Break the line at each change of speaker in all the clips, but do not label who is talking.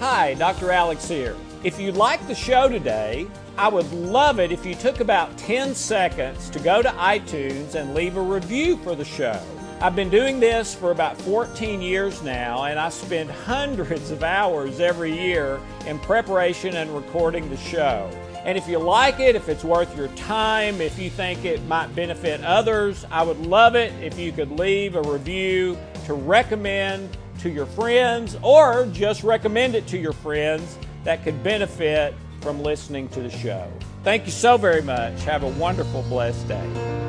Hi, Dr. Alex here. If you like the show today, I would love it if you took about 10 seconds to go to iTunes and leave a review for the show. I've been doing this for about 14 years now, and I spend hundreds of hours every year in preparation and recording the show. And if you like it, if it's worth your time, if you think it might benefit others, I would love it if you could leave a review to recommend to your friends or just recommend it to your friends that could benefit from listening to the show. Thank you so very much. Have a wonderful, blessed day.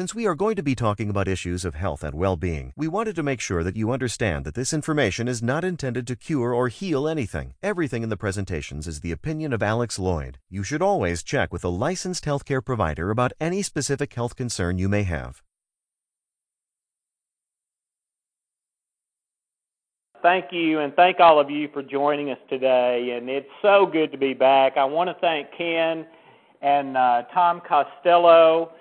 Since we are going to be talking about issues of health and well being, we wanted to make sure that you understand that this information is not intended to cure or heal anything. Everything in the presentations is the opinion of Alex Loyd. You should always check with a licensed healthcare provider about any specific health concern you may have.
Thank you, and thank all of you for joining us today. And it's so good to be back. I want to thank Ken and uh, Tom Costello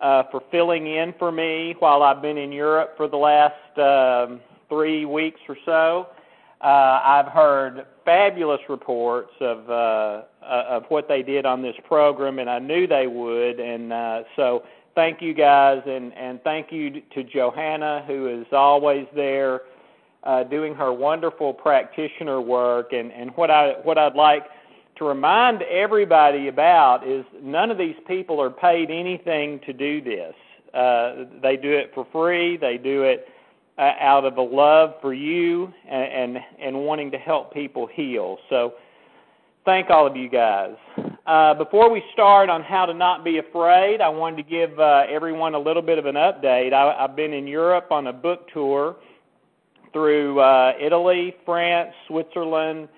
uh, for filling in for me while I've been in Europe for the last um, three weeks or so. Uh, I've heard fabulous reports of uh, uh, of what they did on this program, and I knew they would. And uh, so, thank you guys, and and thank you to Johanna, who is always there, uh, doing her wonderful practitioner work. And and what I what I'd like to remind everybody about is none of these people are paid anything to do this. Uh, they do it for free. They do it uh, out of a love for you and, and and wanting to help people heal. So, thank all of you guys. Uh, before we start on how to not be afraid, I wanted to give uh, everyone a little bit of an update. I, I've been in Europe on a book tour through uh, Italy, France, Switzerland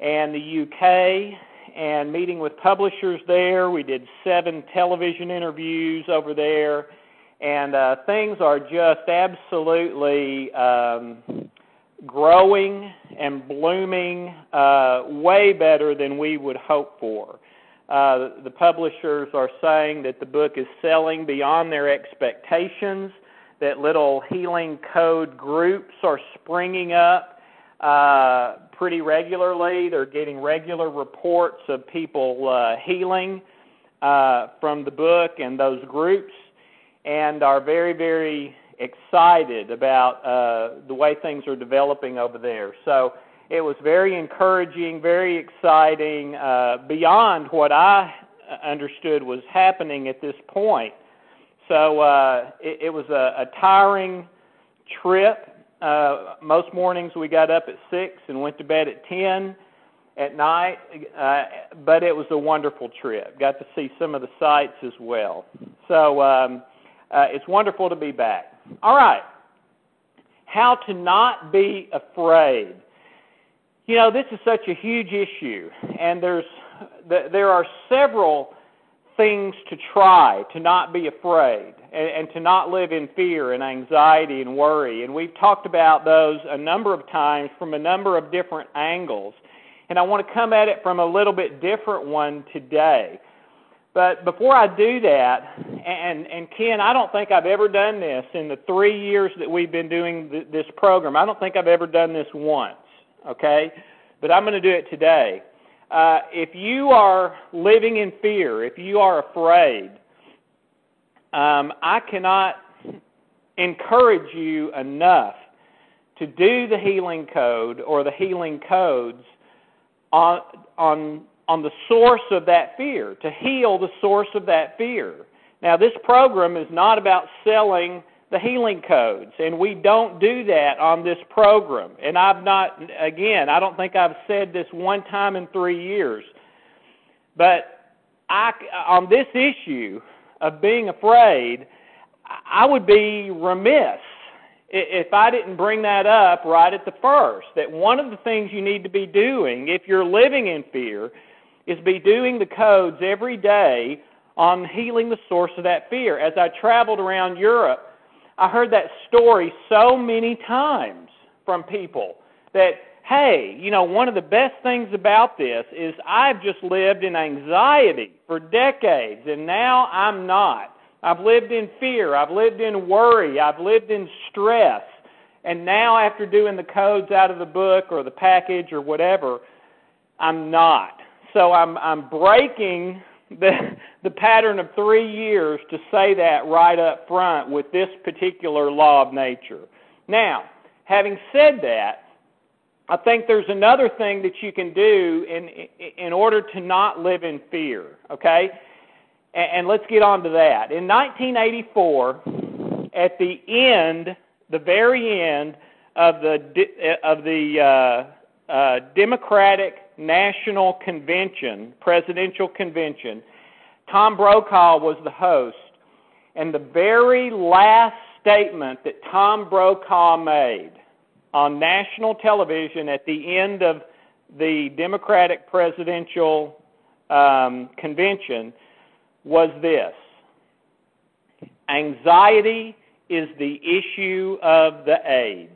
and the UK and meeting with publishers there. We did seven television interviews over there, and uh, things are just absolutely um, growing and blooming uh, way better than we would hope for. Uh, the publishers are saying that the book is selling beyond their expectations, that little healing code groups are springing up uh, pretty regularly. They're getting regular reports of people uh, healing uh, from the book and those groups, and are very, very excited about uh, the way things are developing over there. So it was very encouraging, very exciting, uh, beyond what I understood was happening at this point. So uh, it, it was a, a tiring trip uh, most mornings we got up at six and went to bed at ten at night, uh, but it was a wonderful trip. Got to see some of the sights as well. So um, uh, it's wonderful to be back. All right, how to not be afraid. You know, this is such a huge issue, and there's there are several things to try to not be afraid and, and to not live in fear and anxiety and worry. And we've talked about those a number of times from a number of different angles. And I want to come at it from a little bit different one today. But before I do that, and, and Ken, I don't think I've ever done this in the three years that we've been doing th- this program. I don't think I've ever done this once, okay? But I'm going to do it today. Uh, if you are living in fear, if you are afraid, um, I cannot encourage you enough to do the healing code or the healing codes on on on the source of that fear, to heal the source of that fear. Now, this program is not about selling the healing codes, and we don't do that on this program. And I've not, again, I don't think I've said this one time in three years, but I, on this issue, of being afraid, I would be remiss if I didn't bring that up right at the first. That one of the things you need to be doing if you're living in fear is be doing the codes every day on healing the source of that fear. As I traveled around Europe, I heard that story so many times from people that hey, you know, one of the best things about this is I've just lived in anxiety for decades, and now I'm not. I've lived in fear. I've lived in worry. I've lived in stress. And now, after doing the codes out of the book or the package or whatever, I'm not. So I'm, I'm breaking the, the pattern of three years to say that right up front with this particular law of nature. Now, having said that, I think there's another thing that you can do in in order to not live in fear. Okay, and, and let's get on to that. In 1984, at the end, the very end of the of the uh, uh, Democratic National Convention, presidential convention, Tom Brokaw was the host, and the very last statement that Tom Brokaw made on national television at the end of the Democratic presidential um, convention was this anxiety is the issue of the age.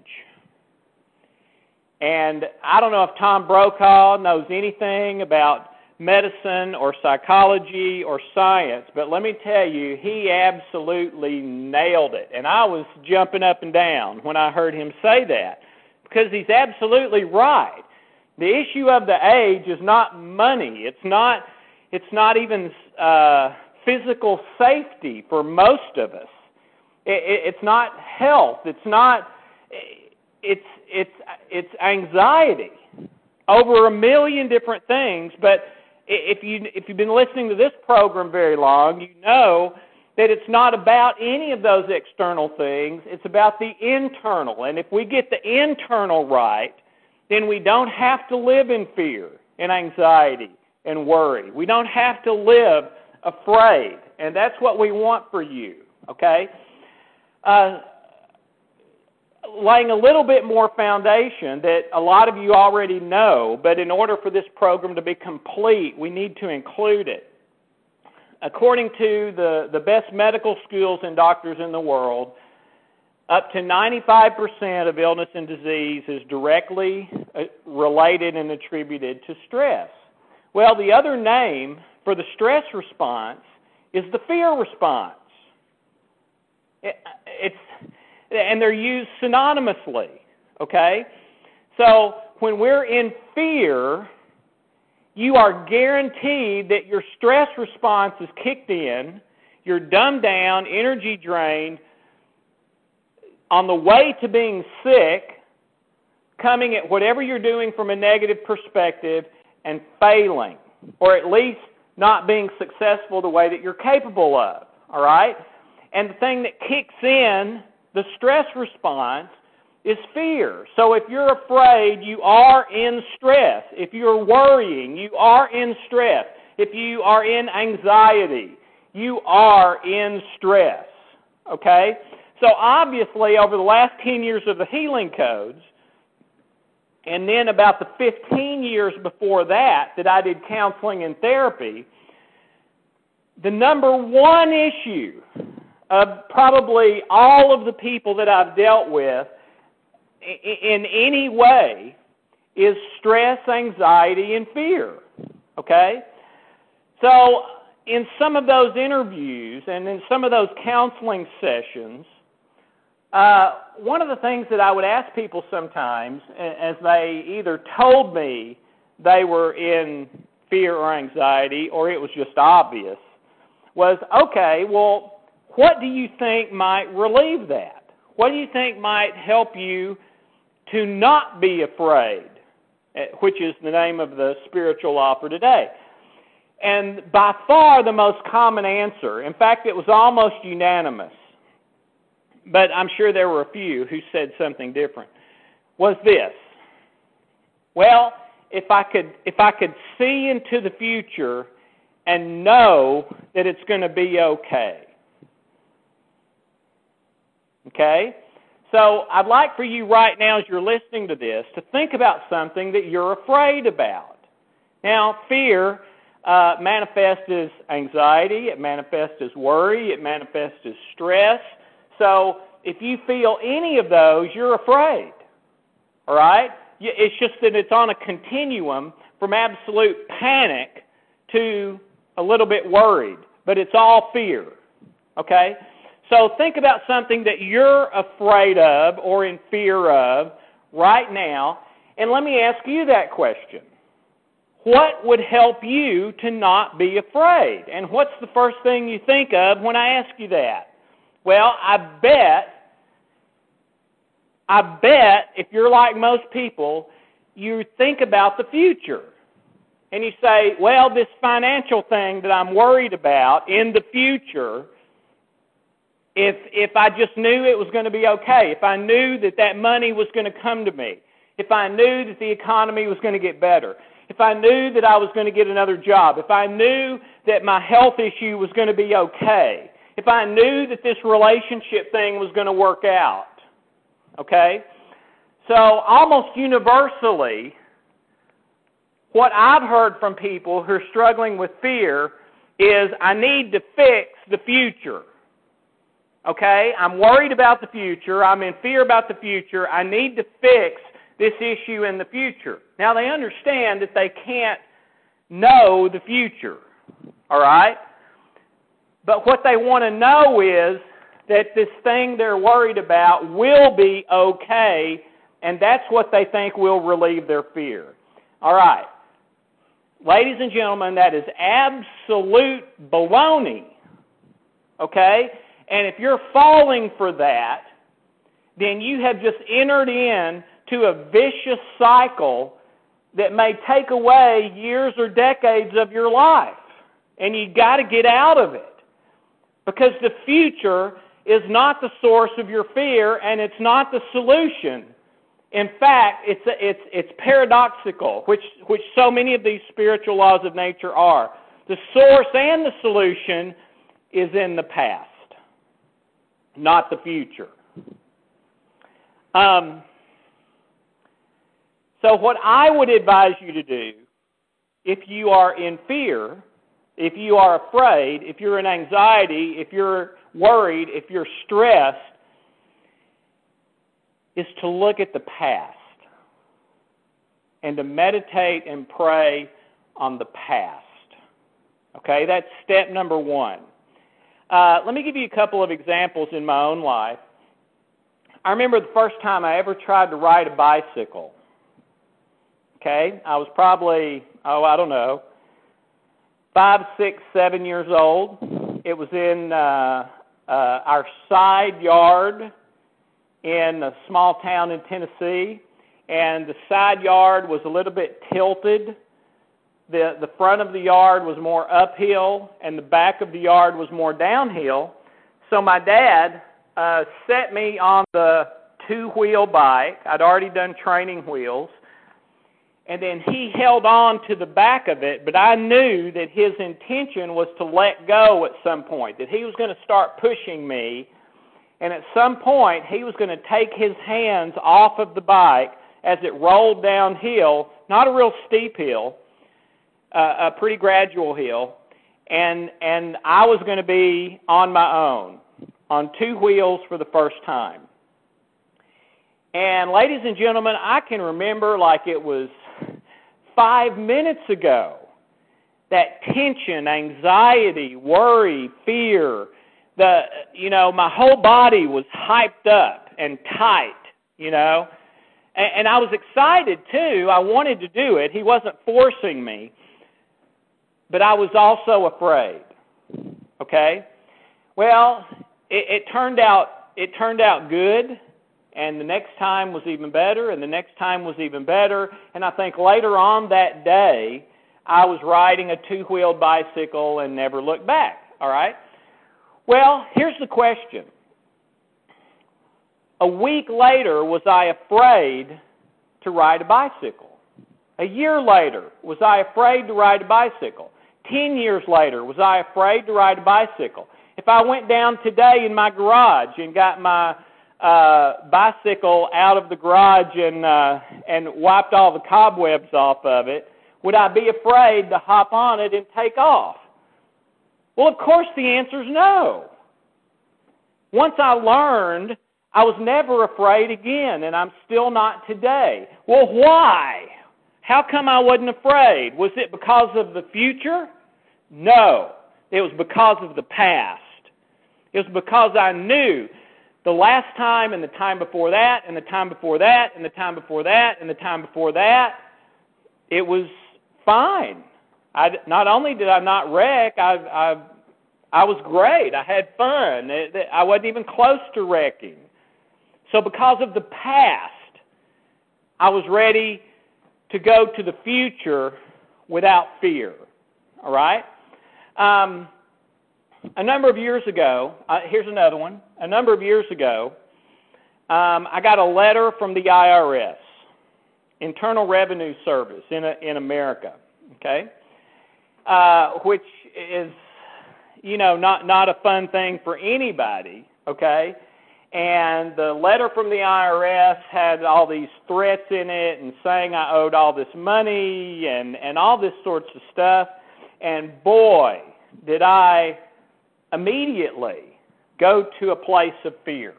And I don't know if Tom Brokaw knows anything about medicine or psychology or science, but let me tell you, he absolutely nailed it. And I was jumping up and down when I heard him say that because he's absolutely right. The issue of the age is not money. It's not. It's not even uh, physical safety for most of us. It, it, it's not health. It's not. It's it's it's anxiety over a million different things. But if you if you've been listening to this program very long, you know that it's not about any of those external things, it's about the internal. And if we get the internal right, then we don't have to live in fear and anxiety and worry. We don't have to live afraid. And that's what we want for you, okay? Uh, laying a little bit more foundation that a lot of you already know, but in order for this program to be complete, we need to include it according to the, the best medical schools and doctors in the world, up to 95% of illness and disease is directly uh, related and attributed to stress. Well, the other name for the stress response is the fear response. It, it's, and they're used synonymously, okay? So when we're in fear, you are guaranteed that your stress response is kicked in, you're dumbed down, energy drained, on the way to being sick, coming at whatever you're doing from a negative perspective and failing, or at least not being successful the way that you're capable of. All right? And the thing that kicks in the stress response is fear. So if you're afraid, you are in stress. If you're worrying, you are in stress. If you are in anxiety, you are in stress. Okay? So obviously, over the last 10 years of the healing codes, and then about the 15 years before that, that I did counseling and therapy, the number one issue of probably all of the people that I've dealt with in any way is stress, anxiety, and fear. Okay? So, in some of those interviews and in some of those counseling sessions, uh, one of the things that I would ask people sometimes, as they either told me they were in fear or anxiety, or it was just obvious, was okay, well, what do you think might relieve that? What do you think might help you to not be afraid, eh, which is the name of the spiritual offer today. And by far the most common answer, in fact, it was almost unanimous, but I'm sure there were a few who said something different, was this. Well, if I could if I could see into the future and know that it's going to be okay. Okay? So I'd like for you right now, as you're listening to this, to think about something that you're afraid about. Now, fear uh, manifests as anxiety, it manifests as worry, it manifests as stress. So if you feel any of those, you're afraid. All right? It's just that it's on a continuum from absolute panic to a little bit worried, but it's all fear. Okay? So think about something that you're afraid of or in fear of right now, and let me ask you that question. What would help you to not be afraid? And what's the first thing you think of when I ask you that? Well, I bet I bet if you're like most people, you think about the future. And you say, well, this financial thing that I'm worried about in the future, if if I just knew it was going to be okay, if I knew that that money was going to come to me, if I knew that the economy was going to get better, if I knew that I was going to get another job, if I knew that my health issue was going to be okay, if I knew that this relationship thing was going to work out. Okay? So, almost universally, what I've heard from people who are struggling with fear is I need to fix the future. Okay? I'm worried about the future. I'm in fear about the future. I need to fix this issue in the future. Now, they understand that they can't know the future. All right? But what they want to know is that this thing they're worried about will be okay, and that's what they think will relieve their fear. All right. Ladies and gentlemen, that is absolute baloney. Okay? And if you're falling for that, then you have just entered in to a vicious cycle that may take away years or decades of your life. And you got to get out of it. Because the future is not the source of your fear and it's not the solution. In fact, it's, it's, it's paradoxical, which, which so many of these spiritual laws of nature are. The source and the solution is in the past, not the future. Um, so, what I would advise you to do if you are in fear, if you are afraid, if you're in anxiety, if you're worried, if you're stressed, is to look at the past and to meditate and pray on the past. Okay, that's step number one. Uh, let me give you a couple of examples in my own life. I remember the first time I ever tried to ride a bicycle. Okay, I was probably, oh, I don't know, five, six, seven years old. It was in uh, uh, our side yard in a small town in Tennessee, and the side yard was a little bit tilted. The, the front of the yard was more uphill, and the back of the yard was more downhill. So my dad uh, set me on the two wheel bike. I'd already done training wheels and then he held on to the back of it, but I knew that his intention was to let go at some point, that he was going to start pushing me, and at some point he was going to take his hands off of the bike as it rolled downhill, not a real steep hill, a pretty gradual hill, and and I was going to be on my own, on two wheels for the first time. And ladies and gentlemen, I can remember like it was five minutes ago. That tension, anxiety, worry, fear, the you know, my whole body was hyped up and tight, you know. And, and I was excited too. I wanted to do it. He wasn't forcing me. But I was also afraid. Okay? Well, it, it turned out it turned out good and the next time was even better, and the next time was even better. And I think later on that day, I was riding a two wheeled bicycle and never looked back. All right? Well, here's the question. A week later, was I afraid to ride a bicycle? A year later, was I afraid to ride a bicycle? Ten years later, was I afraid to ride a bicycle? If I went down today in my garage and got my uh, bicycle out of the garage and uh, and wiped all the cobwebs off of it, would I be afraid to hop on it and take off? Well, of course, the answer is no. Once I learned, I was never afraid again, and I'm still not today. Well, why? How come I wasn't afraid? Was it because of the future? No. It was because of the past. It was because I knew the last time and the time before that and the time before that and the time before that and the time before that, it was fine. I, not only did I not wreck, I, I, I was great. I had fun. I wasn't even close to wrecking. So, because of the past, I was ready to go to the future without fear. All right? Um, a number of years ago, uh, here's another one. A number of years ago, um, I got a letter from the IRS, Internal Revenue Service in, a, in America, okay, uh, which is, you know, not, not a fun thing for anybody, okay? And the letter from the IRS had all these threats in it and saying I owed all this money and, and all this sorts of stuff. And boy, did I immediately go to a place of fear.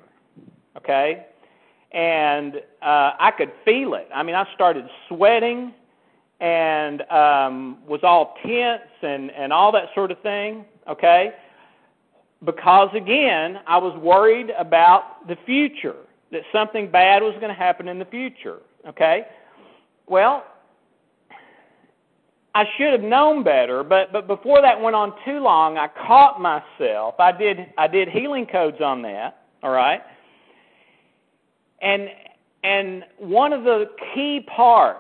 Okay? And uh, I could feel it. I mean, I started sweating and um, was all tense and, and all that sort of thing. Okay? Because again, I was worried about the future, that something bad was going to happen in the future. Okay? Well, I should have known better, but but before that went on too long, I caught myself. I did I did healing codes on that, all right? And and one of the key parts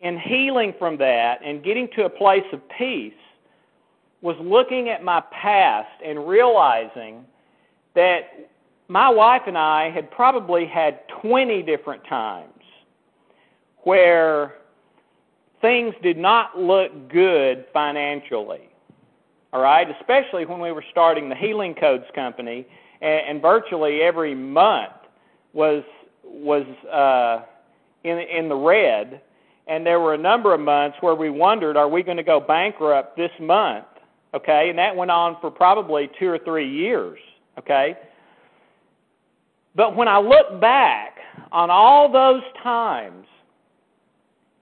in healing from that and getting to a place of peace was looking at my past and realizing that my wife and I had probably had 20 different times where things did not look good financially. All right, especially when we were starting the Healing Codes company, and, and virtually every month was was uh, in in the red, and there were a number of months where we wondered, are we going to go bankrupt this month? Okay, and that went on for probably two or three years. Okay, but when I look back on all those times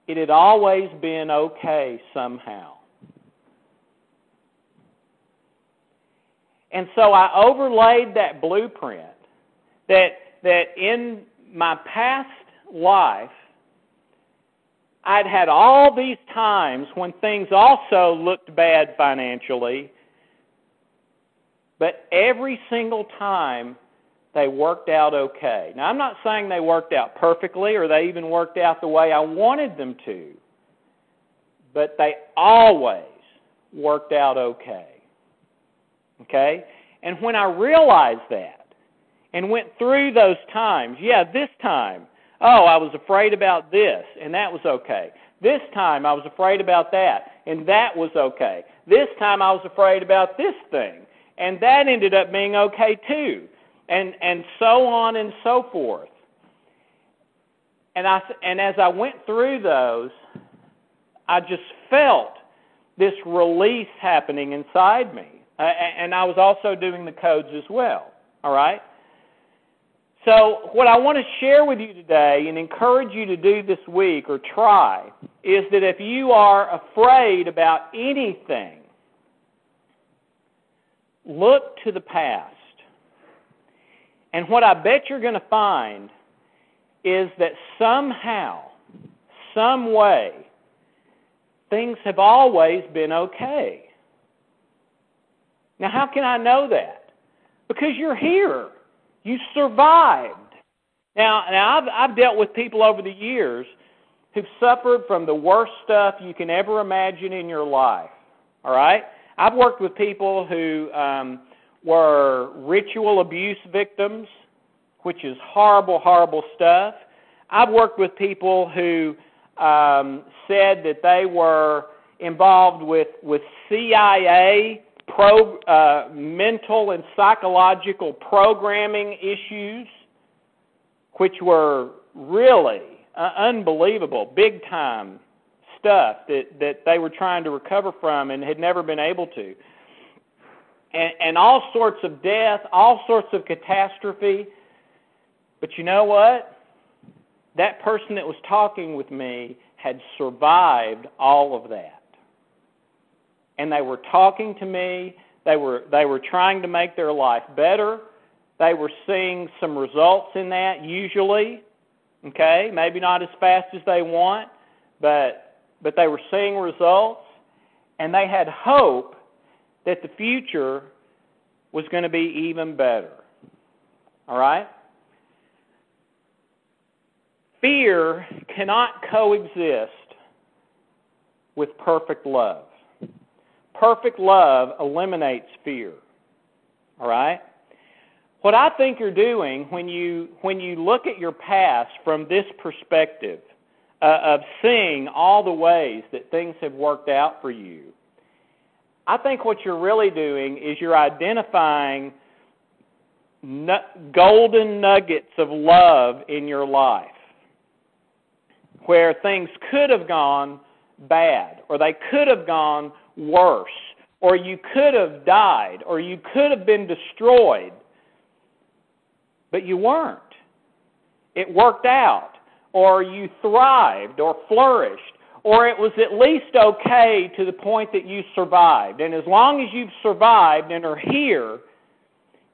it had always been okay somehow. And so I overlaid that blueprint that that in my past life I'd had all these times when things also looked bad financially, but every single time they worked out okay. Now, I'm not saying they worked out perfectly or they even worked out the way I wanted them to, but they always worked out okay. Okay? And when I realized that and went through those times, yeah, this time, oh, I was afraid about this, and that was okay. This time I was afraid about that, and that was okay. This time I was afraid about this thing, and that ended up being okay too and and so on and so forth. And I and as I went through those, I just felt this release happening inside me. Uh, and I was also doing the codes as well. All right? So, what I want to share with you today and encourage you to do this week or try is that if you are afraid about anything, look to the past. And what I bet you're going to find is that somehow, some way, things have always been okay. Now, how can I know that? Because you're here. You survived. Now, now I've, I've dealt with people over the years who've suffered from the worst stuff you can ever imagine in your life. All right? I've worked with people who um, were ritual abuse victims, which is horrible, horrible stuff. I've worked with people who um, said that they were involved with, with CIA pro, uh, mental and psychological programming issues. which were really uh, unbelievable, big time stuff that that they were trying to recover from and had never been able to. And, and all sorts of death, all sorts of catastrophe. But you know what? That person that was talking with me had survived all of that. And they were talking to me, they were they were trying to make their life better. They were seeing some results in that usually. Okay? Maybe not as fast as they want, but but they were seeing results and they had hope that the future was going to be even better. All right? Fear cannot coexist with perfect love. Perfect love eliminates fear. All right? What I think you're doing when you when you look at your past from this perspective uh, of seeing all the ways that things have worked out for you, I think what you're really doing is you're identifying golden nuggets of love in your life where things could have gone bad, or they could have gone worse, or you could have died, or you could have been destroyed, but you weren't. It worked out, or you thrived, or flourished, or it was at least okay to the point that you survived. And as long as you've survived and are here,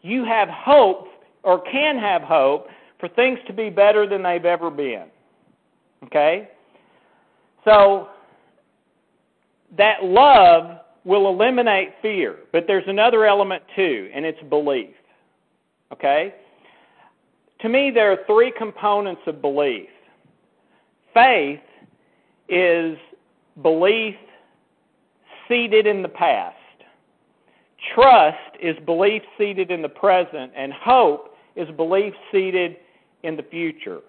you have hope, or can have hope, for things to be better than they've ever been. Okay? So, that love will eliminate fear, but there's another element too, and it's belief. Okay? To me, there are three components of belief faith is belief seated in the past, trust is belief seated in the present, and hope is belief seated in the future.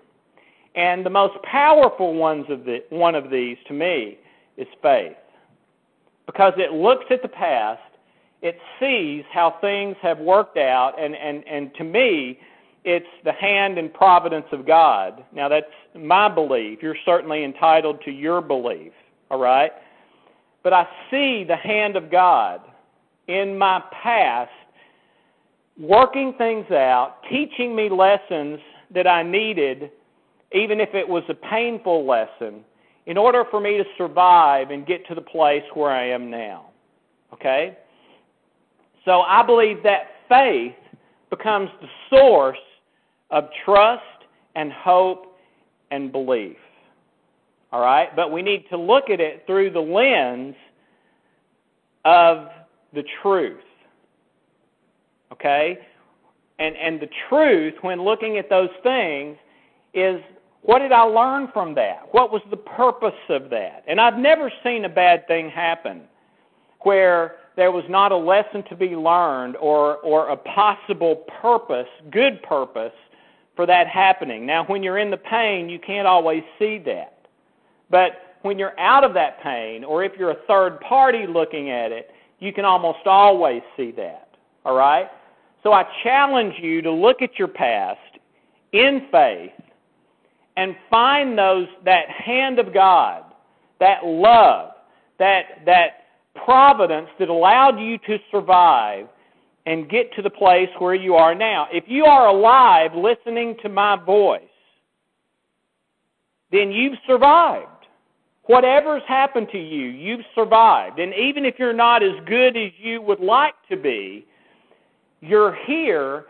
And the most powerful ones of the, one of these to me is faith. Because it looks at the past, it sees how things have worked out, and, and, and to me, it's the hand and providence of God. Now, that's my belief. You're certainly entitled to your belief, all right? But I see the hand of God in my past working things out, teaching me lessons that I needed even if it was a painful lesson, in order for me to survive and get to the place where I am now. Okay? So I believe that faith becomes the source of trust and hope and belief. All right? But we need to look at it through the lens of the truth. Okay? And and the truth when looking at those things is what did I learn from that? What was the purpose of that? And I've never seen a bad thing happen where there was not a lesson to be learned or, or a possible purpose, good purpose, for that happening. Now, when you're in the pain, you can't always see that. But when you're out of that pain, or if you're a third party looking at it, you can almost always see that. All right? So I challenge you to look at your past in faith and find those that hand of God, that love, that that providence that allowed you to survive and get to the place where you are now. If you are alive listening to my voice, then you've survived. Whatever's happened to you, you've survived. And even if you're not as good as you would like to be, you're here,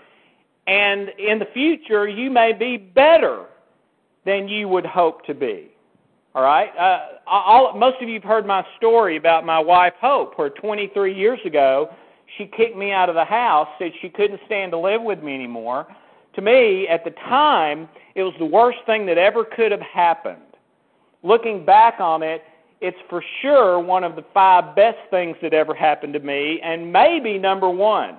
and in the future, you may be better than you would hope to be. All right? Uh, all, most of you have heard my story about my wife, Hope, where 23 years ago she kicked me out of the house, said she couldn't stand to live with me anymore. To me, at the time, it was the worst thing that ever could have happened. Looking back on it, it's for sure one of the five best things that ever happened to me, and maybe number one,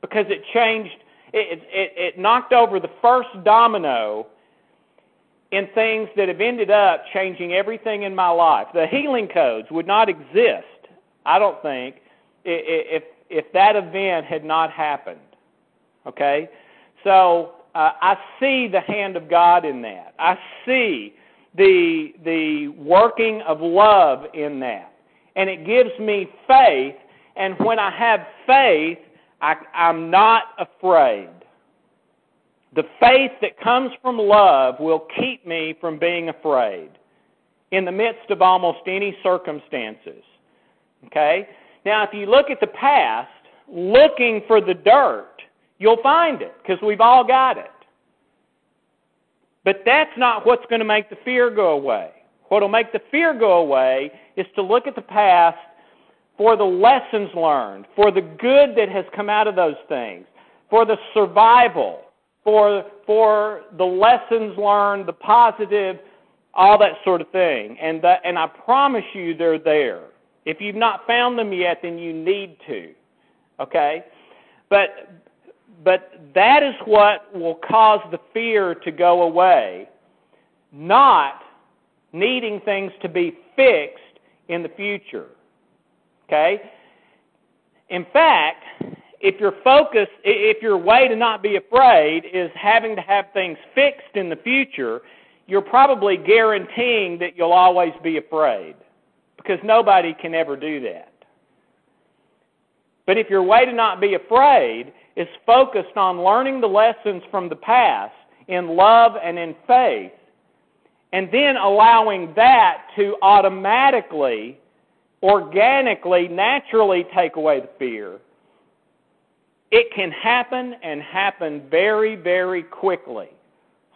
because it changed, it, it, it knocked over the first domino in things that have ended up changing everything in my life. The healing codes would not exist, I don't think, if if that event had not happened. Okay? So uh, I see the hand of God in that. I see the the working of love in that, and it gives me faith. And when I have faith, I, I'm not afraid. The faith that comes from love will keep me from being afraid in the midst of almost any circumstances. Okay? Now, if you look at the past, looking for the dirt, you'll find it because we've all got it. But that's not what's going to make the fear go away. What will make the fear go away is to look at the past for the lessons learned, for the good that has come out of those things, for the survival, for, for the lessons learned, the positive, all that sort of thing. And, that, and I promise you they're there. If you've not found them yet, then you need to. Okay? But, but that is what will cause the fear to go away, not needing things to be fixed in the future. Okay? In fact, if your focus, if your way to not be afraid is having to have things fixed in the future, you're probably guaranteeing that you'll always be afraid because nobody can ever do that. But if your way to not be afraid is focused on learning the lessons from the past in love and in faith, and then allowing that to automatically, organically, naturally take away the fear, it can happen and happen very, very quickly.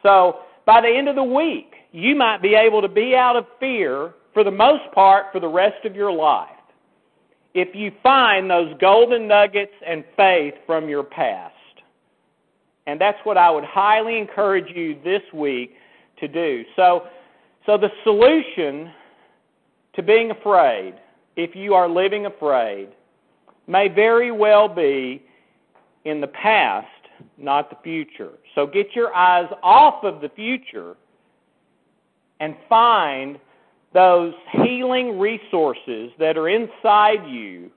So, by the end of the week, you might be able to be out of fear for the most part for the rest of your life if you find those golden nuggets and faith from your past. And that's what I would highly encourage you this week to do. So, so the solution to being afraid, if you are living afraid, may very well be in the past, not the future. So get your eyes off of the future and find those healing resources that are inside you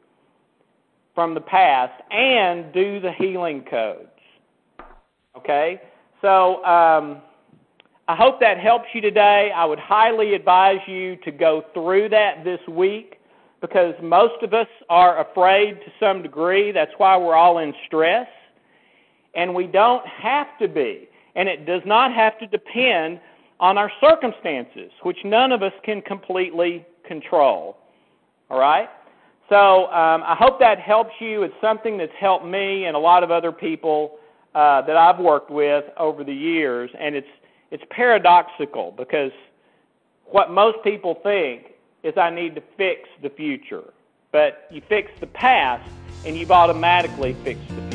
from the past and do the healing codes. Okay? So, um, I hope that helps you today. I would highly advise you to go through that this week because most of us are afraid to some degree. That's why we're all in stress. And we don't have to be. And it does not have to depend on our circumstances, which none of us can completely control. All right? So um, I hope that helps you. It's something that's helped me and a lot of other people uh, that I've worked with over the years, and it's it's paradoxical because what most people think is I need to fix the future, but you fix the past and you've automatically fixed the future.